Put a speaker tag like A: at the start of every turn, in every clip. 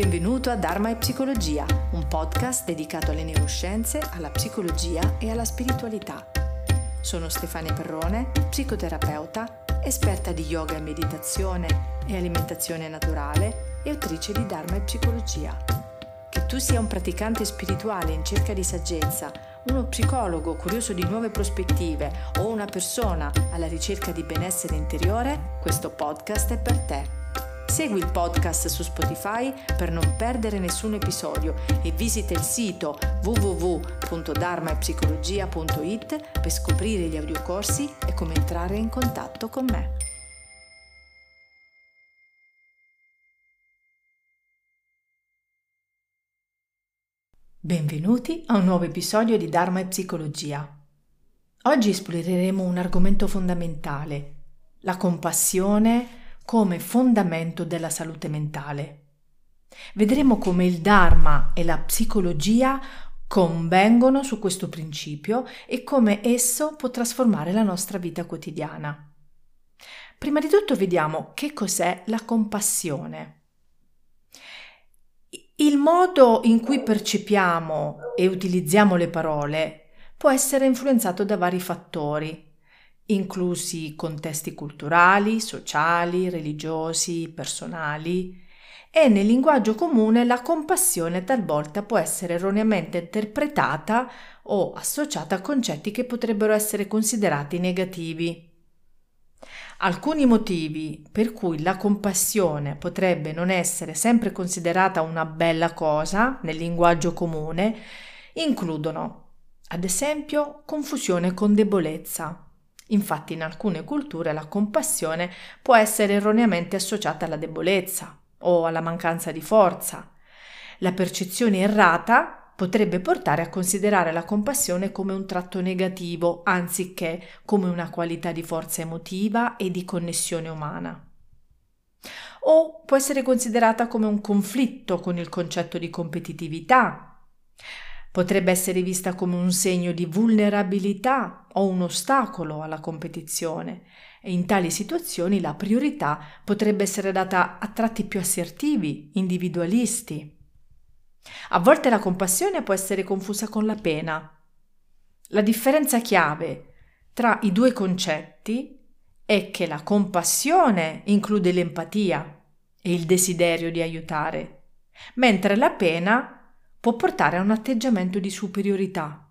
A: Benvenuto a Dharma e Psicologia, un podcast dedicato alle neuroscienze, alla psicologia e alla spiritualità. Sono Stefania Perrone, psicoterapeuta, esperta di yoga e meditazione e alimentazione naturale e autrice di Dharma e Psicologia. Che tu sia un praticante spirituale in cerca di saggezza, uno psicologo curioso di nuove prospettive o una persona alla ricerca di benessere interiore, questo podcast è per te. Segui il podcast su Spotify per non perdere nessun episodio e visita il sito www.dharmaepsicologia.it per scoprire gli audiocorsi e come entrare in contatto con me. Benvenuti a un nuovo episodio di Dharma e Psicologia. Oggi esploreremo un argomento fondamentale, la compassione come fondamento della salute mentale. Vedremo come il Dharma e la psicologia convengono su questo principio e come esso può trasformare la nostra vita quotidiana. Prima di tutto vediamo che cos'è la compassione. Il modo in cui percepiamo e utilizziamo le parole può essere influenzato da vari fattori, inclusi contesti culturali, sociali, religiosi, personali, e nel linguaggio comune la compassione talvolta può essere erroneamente interpretata o associata a concetti che potrebbero essere considerati negativi. Alcuni motivi per cui la compassione potrebbe non essere sempre considerata una bella cosa nel linguaggio comune includono, ad esempio, confusione con debolezza, Infatti in alcune culture la compassione può essere erroneamente associata alla debolezza o alla mancanza di forza. La percezione errata potrebbe portare a considerare la compassione come un tratto negativo anziché come una qualità di forza emotiva e di connessione umana. O può essere considerata come un conflitto con il concetto di competitività Potrebbe essere vista come un segno di vulnerabilità o un ostacolo alla competizione e in tali situazioni la priorità potrebbe essere data a tratti più assertivi, individualisti. A volte la compassione può essere confusa con la pena. La differenza chiave tra i due concetti è che la compassione include l'empatia e il desiderio di aiutare, mentre la pena può portare a un atteggiamento di superiorità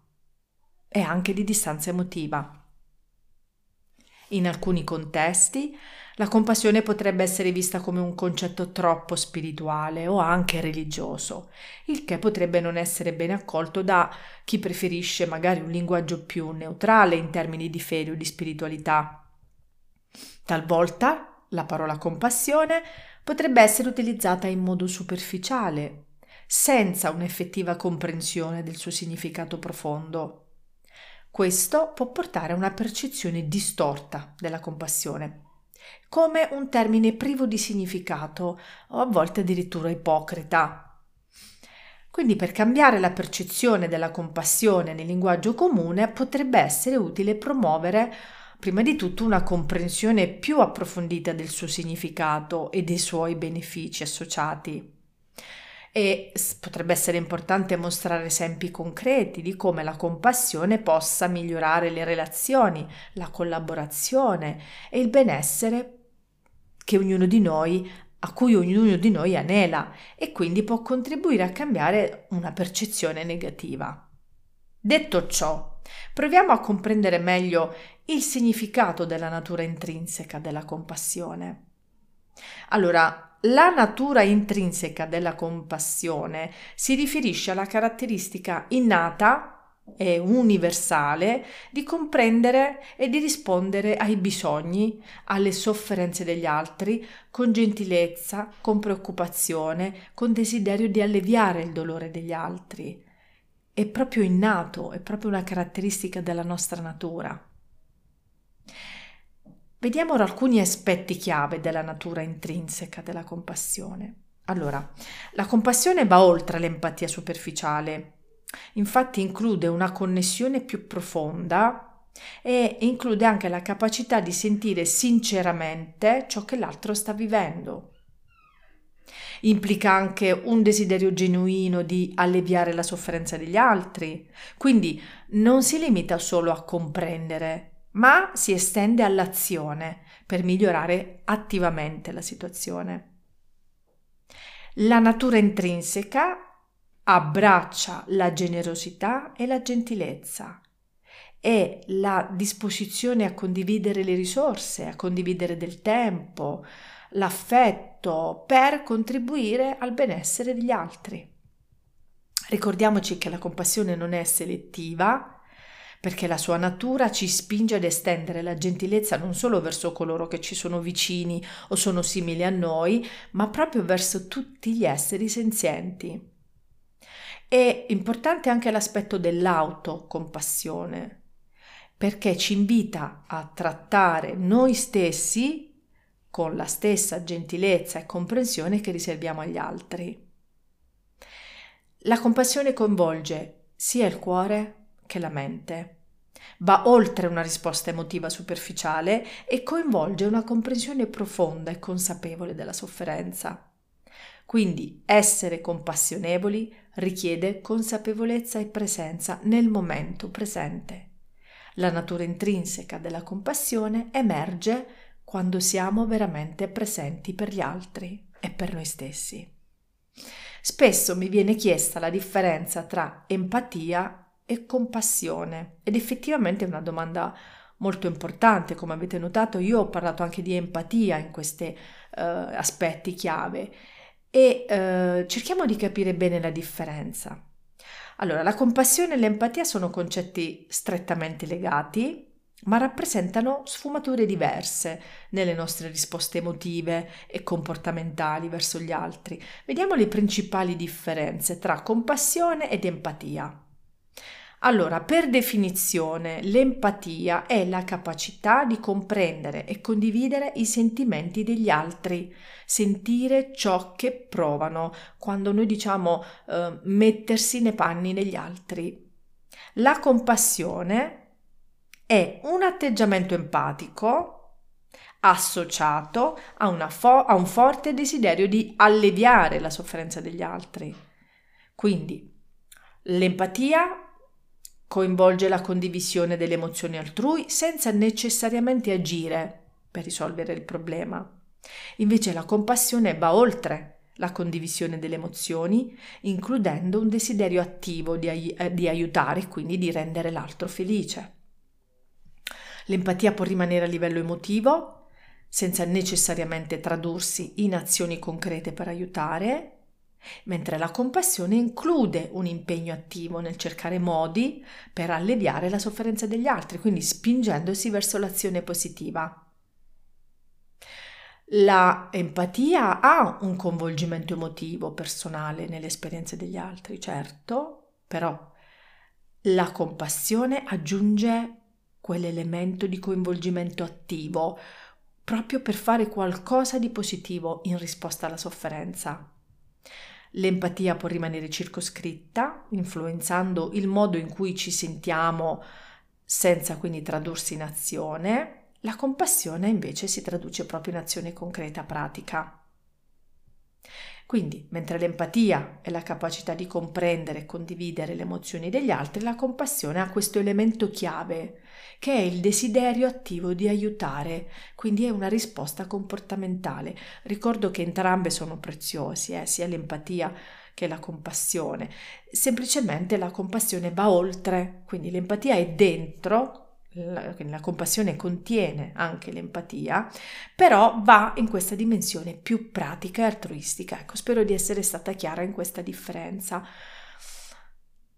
A: e anche di distanza emotiva. In alcuni contesti la compassione potrebbe essere vista come un concetto troppo spirituale o anche religioso, il che potrebbe non essere bene accolto da chi preferisce magari un linguaggio più neutrale in termini di fede o di spiritualità. Talvolta la parola compassione potrebbe essere utilizzata in modo superficiale senza un'effettiva comprensione del suo significato profondo. Questo può portare a una percezione distorta della compassione, come un termine privo di significato o a volte addirittura ipocrita. Quindi per cambiare la percezione della compassione nel linguaggio comune potrebbe essere utile promuovere prima di tutto una comprensione più approfondita del suo significato e dei suoi benefici associati e potrebbe essere importante mostrare esempi concreti di come la compassione possa migliorare le relazioni, la collaborazione e il benessere che ognuno di noi a cui ognuno di noi anela e quindi può contribuire a cambiare una percezione negativa. Detto ciò, proviamo a comprendere meglio il significato della natura intrinseca della compassione. Allora, la natura intrinseca della compassione si riferisce alla caratteristica innata e universale di comprendere e di rispondere ai bisogni, alle sofferenze degli altri con gentilezza, con preoccupazione, con desiderio di alleviare il dolore degli altri. È proprio innato, è proprio una caratteristica della nostra natura. Vediamo ora alcuni aspetti chiave della natura intrinseca della compassione. Allora, la compassione va oltre l'empatia superficiale, infatti include una connessione più profonda e include anche la capacità di sentire sinceramente ciò che l'altro sta vivendo. Implica anche un desiderio genuino di alleviare la sofferenza degli altri, quindi non si limita solo a comprendere, ma si estende all'azione per migliorare attivamente la situazione. La natura intrinseca abbraccia la generosità e la gentilezza e la disposizione a condividere le risorse, a condividere del tempo, l'affetto per contribuire al benessere degli altri. Ricordiamoci che la compassione non è selettiva, perché la sua natura ci spinge ad estendere la gentilezza non solo verso coloro che ci sono vicini o sono simili a noi, ma proprio verso tutti gli esseri senzienti. È importante anche l'aspetto dell'autocompassione, perché ci invita a trattare noi stessi con la stessa gentilezza e comprensione che riserviamo agli altri. La compassione coinvolge sia il cuore che la mente. Va oltre una risposta emotiva superficiale e coinvolge una comprensione profonda e consapevole della sofferenza. Quindi essere compassionevoli richiede consapevolezza e presenza nel momento presente. La natura intrinseca della compassione emerge quando siamo veramente presenti per gli altri e per noi stessi. Spesso mi viene chiesta la differenza tra empatia e compassione ed effettivamente è una domanda molto importante, come avete notato io ho parlato anche di empatia in questi uh, aspetti chiave e uh, cerchiamo di capire bene la differenza. Allora, la compassione e l'empatia sono concetti strettamente legati, ma rappresentano sfumature diverse nelle nostre risposte emotive e comportamentali verso gli altri. Vediamo le principali differenze tra compassione ed empatia. Allora, per definizione, l'empatia è la capacità di comprendere e condividere i sentimenti degli altri, sentire ciò che provano quando noi diciamo eh, mettersi nei panni degli altri. La compassione è un atteggiamento empatico associato a, fo- a, un forte desiderio di alleviare la sofferenza degli altri. Quindi l'empatia coinvolge la condivisione delle emozioni altrui senza necessariamente agire per risolvere il problema. Invece la compassione va oltre la condivisione delle emozioni, includendo un desiderio attivo di, ai- di aiutare e quindi di rendere l'altro felice. L'empatia può rimanere a livello emotivo, senza necessariamente tradursi in azioni concrete per aiutare, mentre la compassione include un impegno attivo nel cercare modi per alleviare la sofferenza degli altri, quindi spingendosi verso l'azione positiva. La empatia ha un coinvolgimento emotivo personale nelle esperienze degli altri, certo, però la compassione aggiunge quell'elemento di coinvolgimento attivo proprio per fare qualcosa di positivo in risposta alla sofferenza. L'empatia può rimanere circoscritta, influenzando il modo in cui ci sentiamo senza quindi tradursi in azione. La compassione invece si traduce proprio in azione concreta, pratica. Quindi, mentre l'empatia è la capacità di comprendere e condividere le emozioni degli altri, la compassione ha questo elemento chiave, che è il desiderio attivo di aiutare, quindi è una risposta comportamentale. Ricordo che entrambe sono preziosi, eh, sia l'empatia che la compassione. Semplicemente la compassione va oltre, quindi l'empatia è dentro la, la, compassione contiene anche l'empatia, però va in questa dimensione più pratica e altruistica. Ecco, spero di essere stata chiara in questa differenza.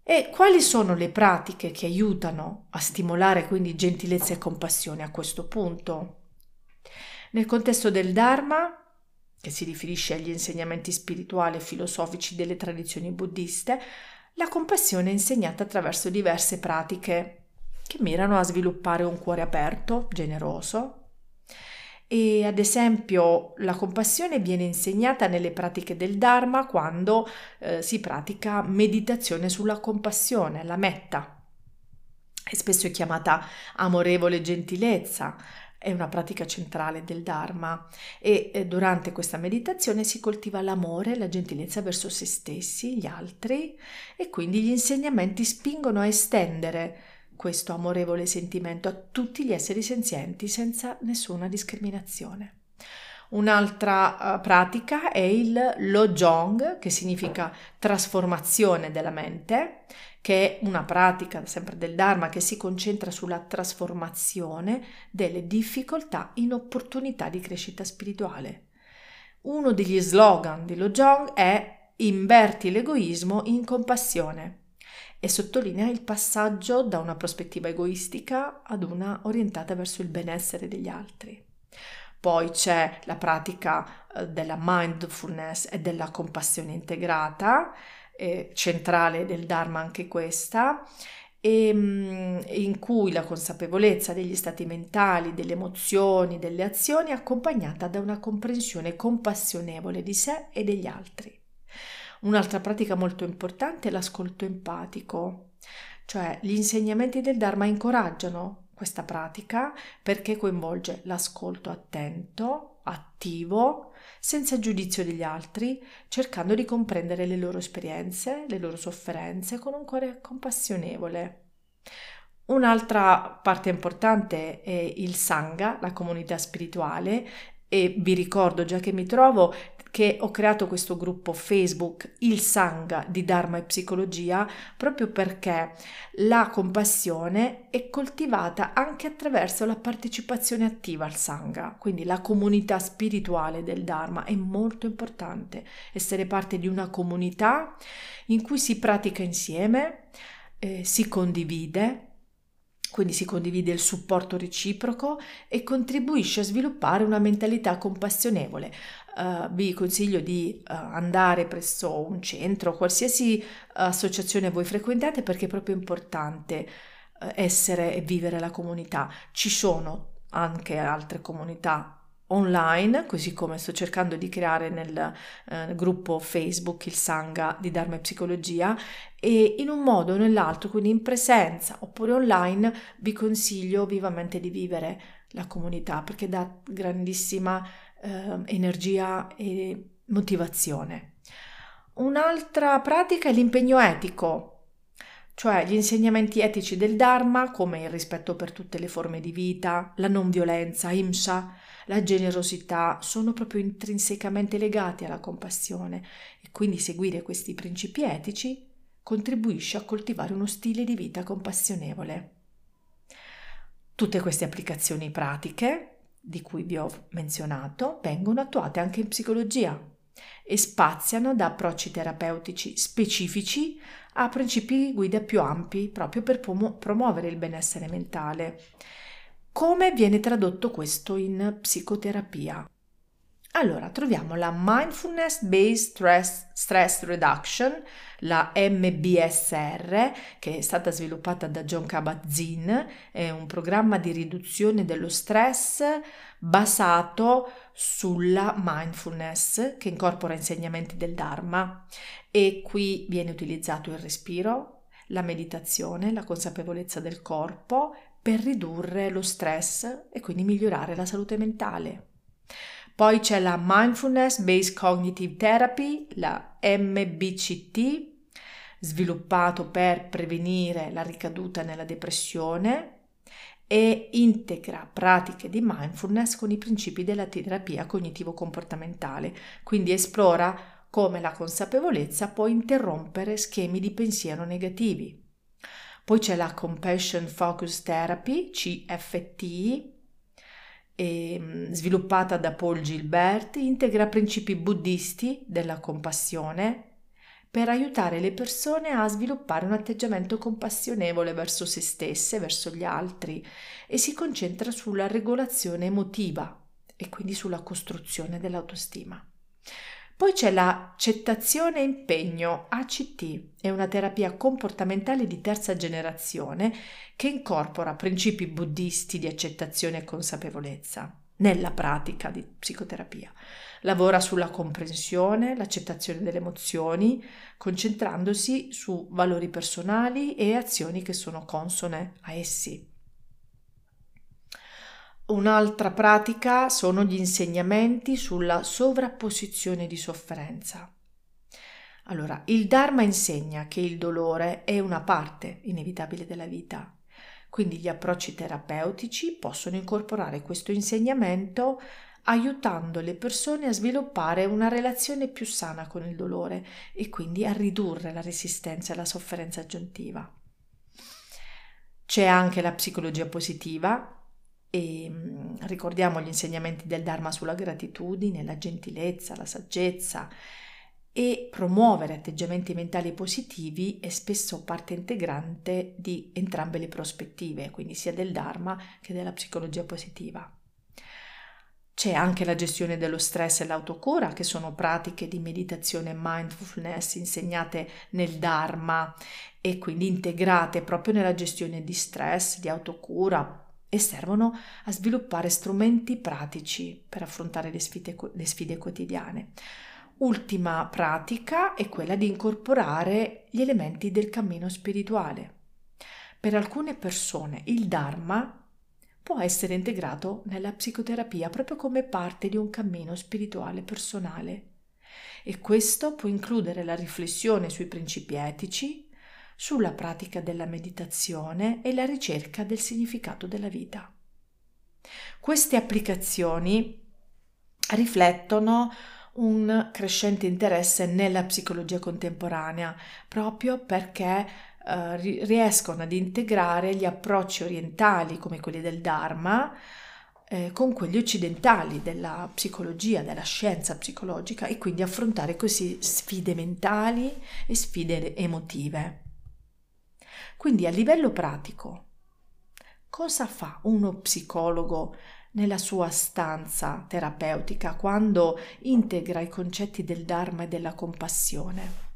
A: E quali sono le pratiche che aiutano a stimolare quindi gentilezza e compassione a questo punto? Nel contesto del Dharma, che si riferisce agli insegnamenti spirituali e filosofici delle tradizioni buddiste, la compassione è insegnata attraverso diverse pratiche che mirano a sviluppare un cuore aperto, generoso. E ad esempio la compassione viene insegnata nelle pratiche del Dharma quando eh, si pratica meditazione sulla compassione, la metta. E spesso è chiamata amorevole gentilezza, è una pratica centrale del Dharma e eh, durante questa meditazione si coltiva l'amore, la gentilezza verso se stessi, gli altri e quindi gli insegnamenti spingono a estendere questo amorevole sentimento a tutti gli esseri senzienti senza nessuna discriminazione. Un'altra uh, pratica è il Lojong, che significa trasformazione della mente, che è una pratica sempre del Dharma che si concentra sulla trasformazione delle difficoltà in opportunità di crescita spirituale. Uno degli slogan di Lojong è inverti l'egoismo in compassione e sottolinea il passaggio da una prospettiva egoistica ad una orientata verso il benessere degli altri. Poi c'è la pratica eh, della mindfulness e della compassione integrata, eh, centrale del Dharma anche questa, e, ehm, in cui la consapevolezza degli stati mentali, delle emozioni, delle azioni è accompagnata da una comprensione compassionevole di sé e degli altri. Un'altra pratica molto importante è l'ascolto empatico, cioè gli insegnamenti del Dharma incoraggiano questa pratica perché coinvolge l'ascolto attento, attivo, senza giudizio degli altri, cercando di comprendere le loro esperienze, le loro sofferenze con un cuore compassionevole. Un'altra parte importante è il Sangha, la comunità spirituale, e vi ricordo già che mi trovo che ho creato questo gruppo Facebook, il Sangha di Dharma e Psicologia, proprio perché la compassione è coltivata anche attraverso la partecipazione attiva al Sangha, quindi la comunità spirituale del Dharma è molto importante, essere parte di una comunità in cui si pratica insieme, eh, si condivide, quindi si condivide il supporto reciproco e contribuisce a sviluppare una mentalità compassionevole. Uh, vi consiglio di uh, andare presso un centro, qualsiasi associazione voi frequentate, perché è proprio importante uh, essere e vivere la comunità. Ci sono anche altre comunità online, così come sto cercando di creare nel eh, gruppo Facebook il Sangha di Dharma e Psicologia e in un modo o nell'altro, quindi in presenza oppure online, vi consiglio vivamente di vivere la comunità perché dà grandissima eh, energia e motivazione. Un'altra pratica è l'impegno etico, cioè gli insegnamenti etici del Dharma come il rispetto per tutte le forme di vita, la non violenza, imsa, la generosità sono proprio intrinsecamente legati alla compassione e quindi seguire questi principi etici contribuisce a coltivare uno stile di vita compassionevole. Tutte queste applicazioni pratiche di cui vi ho menzionato vengono attuate anche in psicologia e spaziano da approcci terapeutici specifici a principi guida più ampi proprio per promuovere il benessere mentale. Come viene tradotto questo in psicoterapia? Allora, troviamo la Mindfulness Based Stress, Stress Reduction, la MBSR, che è stata sviluppata da John Kabat-Zinn, è un programma di riduzione dello stress basato sulla mindfulness che incorpora insegnamenti del Dharma e qui viene utilizzato il respiro, la meditazione, la consapevolezza del corpo per ridurre lo stress e quindi migliorare la salute mentale. Poi c'è la Mindfulness Based Cognitive Therapy, la MBCT, sviluppato per prevenire la ricaduta nella depressione e integra pratiche di mindfulness con i principi della terapia cognitivo-comportamentale, quindi esplora come la consapevolezza può interrompere schemi di pensiero negativi. Poi c'è la Compassion Focus Therapy, CFT, e, ehm, sviluppata da Paul Gilbert, integra principi buddisti della compassione per aiutare le persone a sviluppare un atteggiamento compassionevole verso se stesse, verso gli altri e si concentra sulla regolazione emotiva e quindi sulla costruzione dell'autostima. Poi c'è l'accettazione e impegno ACT, è una terapia comportamentale di terza generazione che incorpora principi buddisti di accettazione e consapevolezza nella pratica di psicoterapia. Lavora sulla comprensione, l'accettazione delle emozioni, concentrandosi su valori personali e azioni che sono consone a essi. Un'altra pratica sono gli insegnamenti sulla sovrapposizione di sofferenza. Allora, il Dharma insegna che il dolore è una parte inevitabile della vita. Quindi gli approcci terapeutici possono incorporare questo insegnamento aiutando le persone a sviluppare una relazione più sana con il dolore e quindi a ridurre la resistenza e la sofferenza aggiuntiva. C'è anche la psicologia positiva e ricordiamo gli insegnamenti del Dharma sulla gratitudine, la gentilezza, la saggezza e promuovere atteggiamenti mentali positivi è spesso parte integrante di entrambe le prospettive, quindi sia del Dharma che della psicologia positiva. C'è anche la gestione dello stress e l'autocura, che sono pratiche di meditazione e mindfulness insegnate nel Dharma e quindi integrate proprio nella gestione di stress, di autocura e servono a sviluppare strumenti pratici per affrontare le sfide, le sfide quotidiane. Ultima pratica è quella di incorporare gli elementi del cammino spirituale. Per alcune persone il Dharma può essere integrato nella psicoterapia proprio come parte di un cammino spirituale personale e questo può includere la riflessione sui principi etici, sulla pratica della meditazione e la ricerca del significato della vita. Queste applicazioni riflettono un crescente interesse nella psicologia contemporanea, proprio perché eh, riescono ad integrare gli approcci orientali come quelli del Dharma eh, con quelli occidentali della psicologia, della scienza psicologica e quindi affrontare così sfide mentali e sfide emotive. Quindi a livello pratico, cosa fa uno psicologo nella sua stanza terapeutica quando integra i concetti del Dharma e della compassione.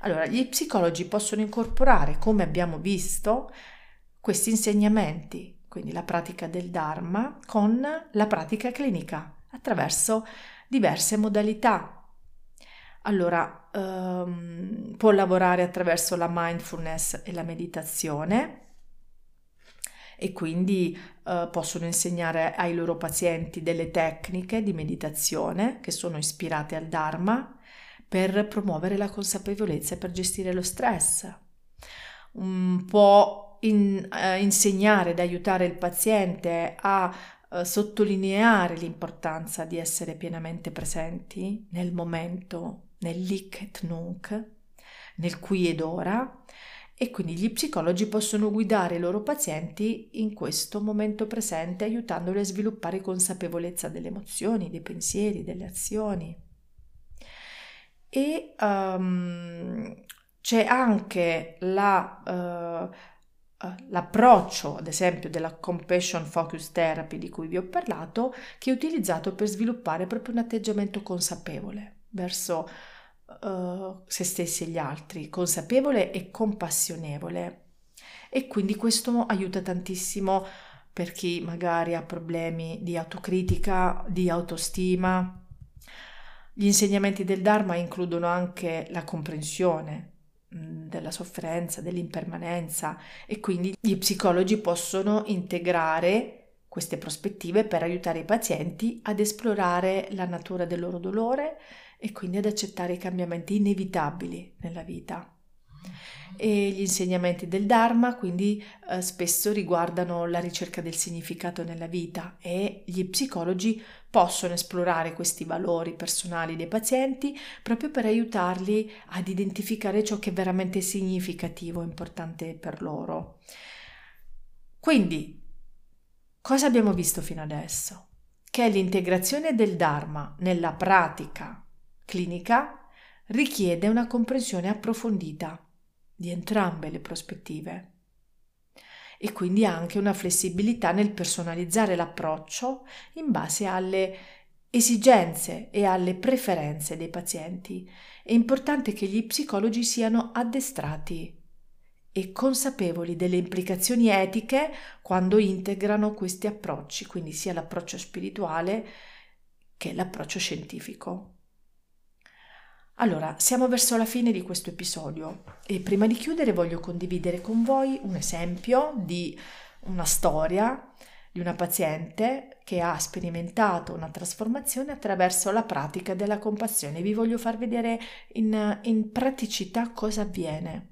A: Allora, gli psicologi possono incorporare, come abbiamo visto, questi insegnamenti, quindi la pratica del Dharma, con la pratica clinica attraverso diverse modalità. Allora, um, può lavorare attraverso la mindfulness e la meditazione, e quindi eh, possono insegnare ai loro pazienti delle tecniche di meditazione che sono ispirate al Dharma per promuovere la consapevolezza e per gestire lo stress. Um, può in, uh, insegnare ed aiutare il paziente a uh, sottolineare l'importanza di essere pienamente presenti nel momento, nell'ik et nunc, nel qui ed ora e quindi gli psicologi possono guidare i loro pazienti in questo momento presente aiutandoli a sviluppare consapevolezza delle emozioni, dei pensieri, delle azioni. E um, c'è anche la, uh, l'approccio, ad esempio, della Compassion Focus Therapy di cui vi ho parlato, che è utilizzato per sviluppare proprio un atteggiamento consapevole verso uh, se stessi e gli altri, consapevole e compassionevole. E quindi questo aiuta tantissimo per chi magari ha problemi di autocritica, di autostima. Gli insegnamenti del Dharma includono anche la comprensione mm, della sofferenza, dell'impermanenza e quindi gli psicologi possono integrare queste prospettive per aiutare i pazienti ad esplorare la natura del loro dolore e quindi ad accettare i cambiamenti inevitabili nella vita. E gli insegnamenti del Dharma quindi eh, spesso riguardano la ricerca del significato nella vita e gli psicologi possono esplorare questi valori personali dei pazienti proprio per aiutarli ad identificare ciò che è veramente significativo e importante per loro. Quindi, cosa abbiamo visto fino adesso? Che l'integrazione del Dharma nella pratica clinica richiede una comprensione approfondita di entrambe le prospettive e quindi anche una flessibilità nel personalizzare l'approccio in base alle esigenze e alle preferenze dei pazienti. È importante che gli psicologi siano addestrati e consapevoli delle implicazioni etiche quando integrano questi approcci, quindi sia l'approccio spirituale che l'approccio scientifico. Allora, siamo verso la fine di questo episodio e prima di chiudere voglio condividere con voi un esempio di una storia di una paziente che ha sperimentato una trasformazione attraverso la pratica della compassione. Vi voglio far vedere in, in praticità cosa avviene.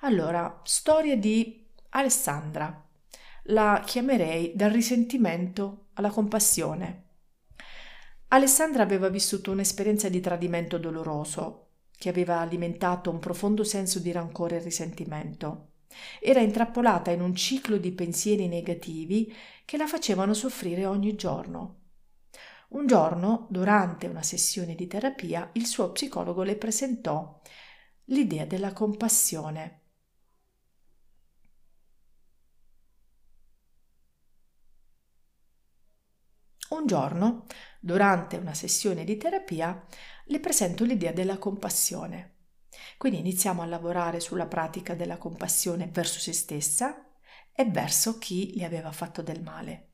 A: Allora, storia di Alessandra. La chiamerei dal risentimento alla compassione. Alessandra aveva vissuto un'esperienza di tradimento doloroso che aveva alimentato un profondo senso di rancore e risentimento. Era intrappolata in un ciclo di pensieri negativi che la facevano soffrire ogni giorno. Un giorno, durante una sessione di terapia, il suo psicologo le presentò l'idea della compassione. Un giorno, durante una sessione di terapia, le presento l'idea della compassione. Quindi iniziamo a lavorare sulla pratica della compassione verso se stessa e verso chi le aveva fatto del male.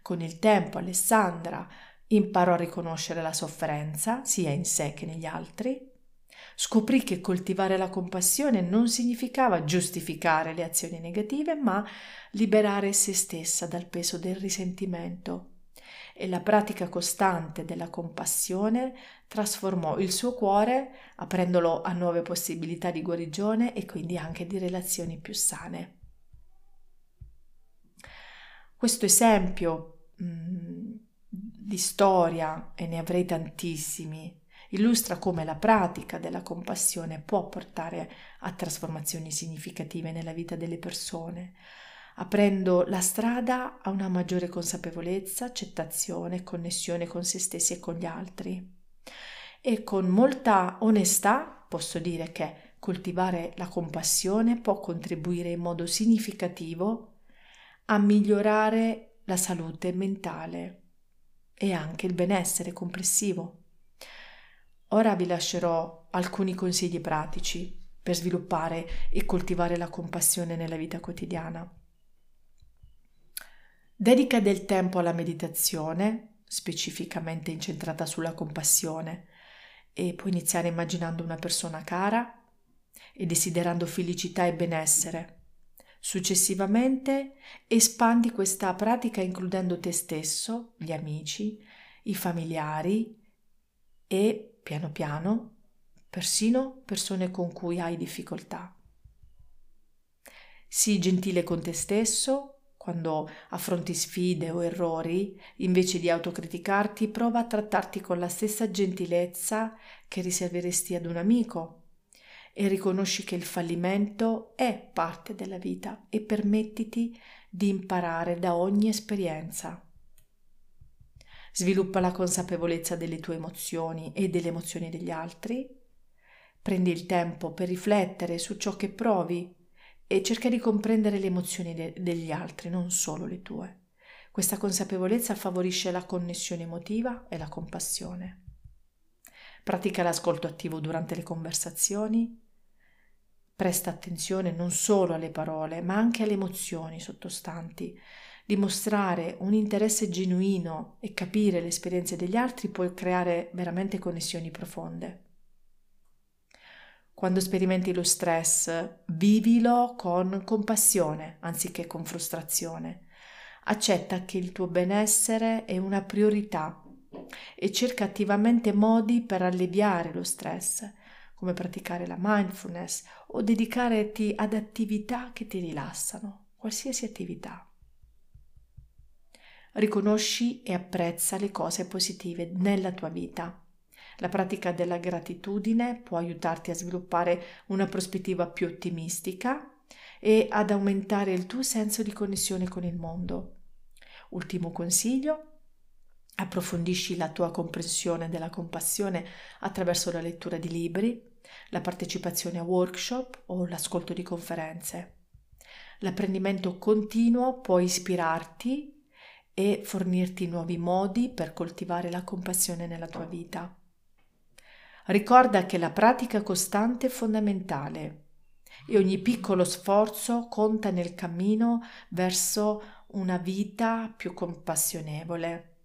A: Con il tempo Alessandra imparò a riconoscere la sofferenza sia in sé che negli altri, scoprì che coltivare la compassione non significava giustificare le azioni negative, ma liberare se stessa dal peso del risentimento e la pratica costante della compassione trasformò il suo cuore aprendolo a nuove possibilità di guarigione e quindi anche di relazioni più sane. Questo esempio mm, di storia, e ne avrei tantissimi, illustra come la pratica della compassione può portare a trasformazioni significative nella vita delle persone, aprendo la strada a una maggiore consapevolezza, accettazione, connessione con se stessi e con gli altri. E con molta onestà posso dire che coltivare la compassione può contribuire in modo significativo a migliorare la salute mentale e anche il benessere complessivo. Ora vi lascerò alcuni consigli pratici per sviluppare e coltivare la compassione nella vita quotidiana. Dedica del tempo alla meditazione, specificamente incentrata sulla compassione, e puoi iniziare immaginando una persona cara e desiderando felicità e benessere. Successivamente espandi questa pratica includendo te stesso, gli amici, i familiari e, piano piano, persino persone con cui hai difficoltà. Sii gentile con te stesso quando affronti sfide o errori, invece di autocriticarti, prova a trattarti con la stessa gentilezza che riserveresti ad un amico e riconosci che il fallimento è parte della vita e permettiti di imparare da ogni esperienza. Sviluppa la consapevolezza delle tue emozioni e delle emozioni degli altri. Prendi il tempo per riflettere su ciò che provi e cerca di comprendere le emozioni de- degli altri, non solo le tue. Questa consapevolezza favorisce la connessione emotiva e la compassione. Pratica l'ascolto attivo durante le conversazioni. Presta attenzione non solo alle parole, ma anche alle emozioni sottostanti. Dimostrare un interesse genuino e capire le esperienze degli altri può creare veramente connessioni profonde. Quando sperimenti lo stress, vivilo con compassione anziché con frustrazione. Accetta che il tuo benessere è una priorità e cerca attivamente modi per alleviare lo stress, come praticare la mindfulness o dedicarti ad attività che ti rilassano, qualsiasi attività. Riconosci e apprezza le cose positive nella tua vita la pratica della gratitudine può aiutarti a sviluppare una prospettiva più ottimistica e ad aumentare il tuo senso di connessione con il mondo. Ultimo consiglio, approfondisci la tua comprensione della compassione attraverso la lettura di libri, la partecipazione a workshop o l'ascolto di conferenze. L'apprendimento continuo può ispirarti e fornirti nuovi modi per coltivare la compassione nella tua vita. Ricorda che la pratica costante è fondamentale e ogni piccolo sforzo conta nel cammino verso una vita più compassionevole.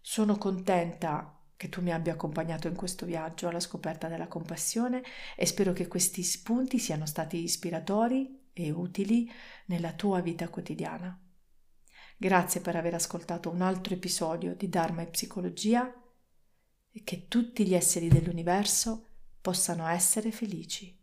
A: Sono contenta che tu mi abbia accompagnato in questo viaggio alla scoperta della compassione e spero che questi spunti siano stati ispiratori e utili nella tua vita quotidiana. Grazie per aver ascoltato un altro episodio di Dharma e Psicologia e che tutti gli esseri dell'universo possano essere felici.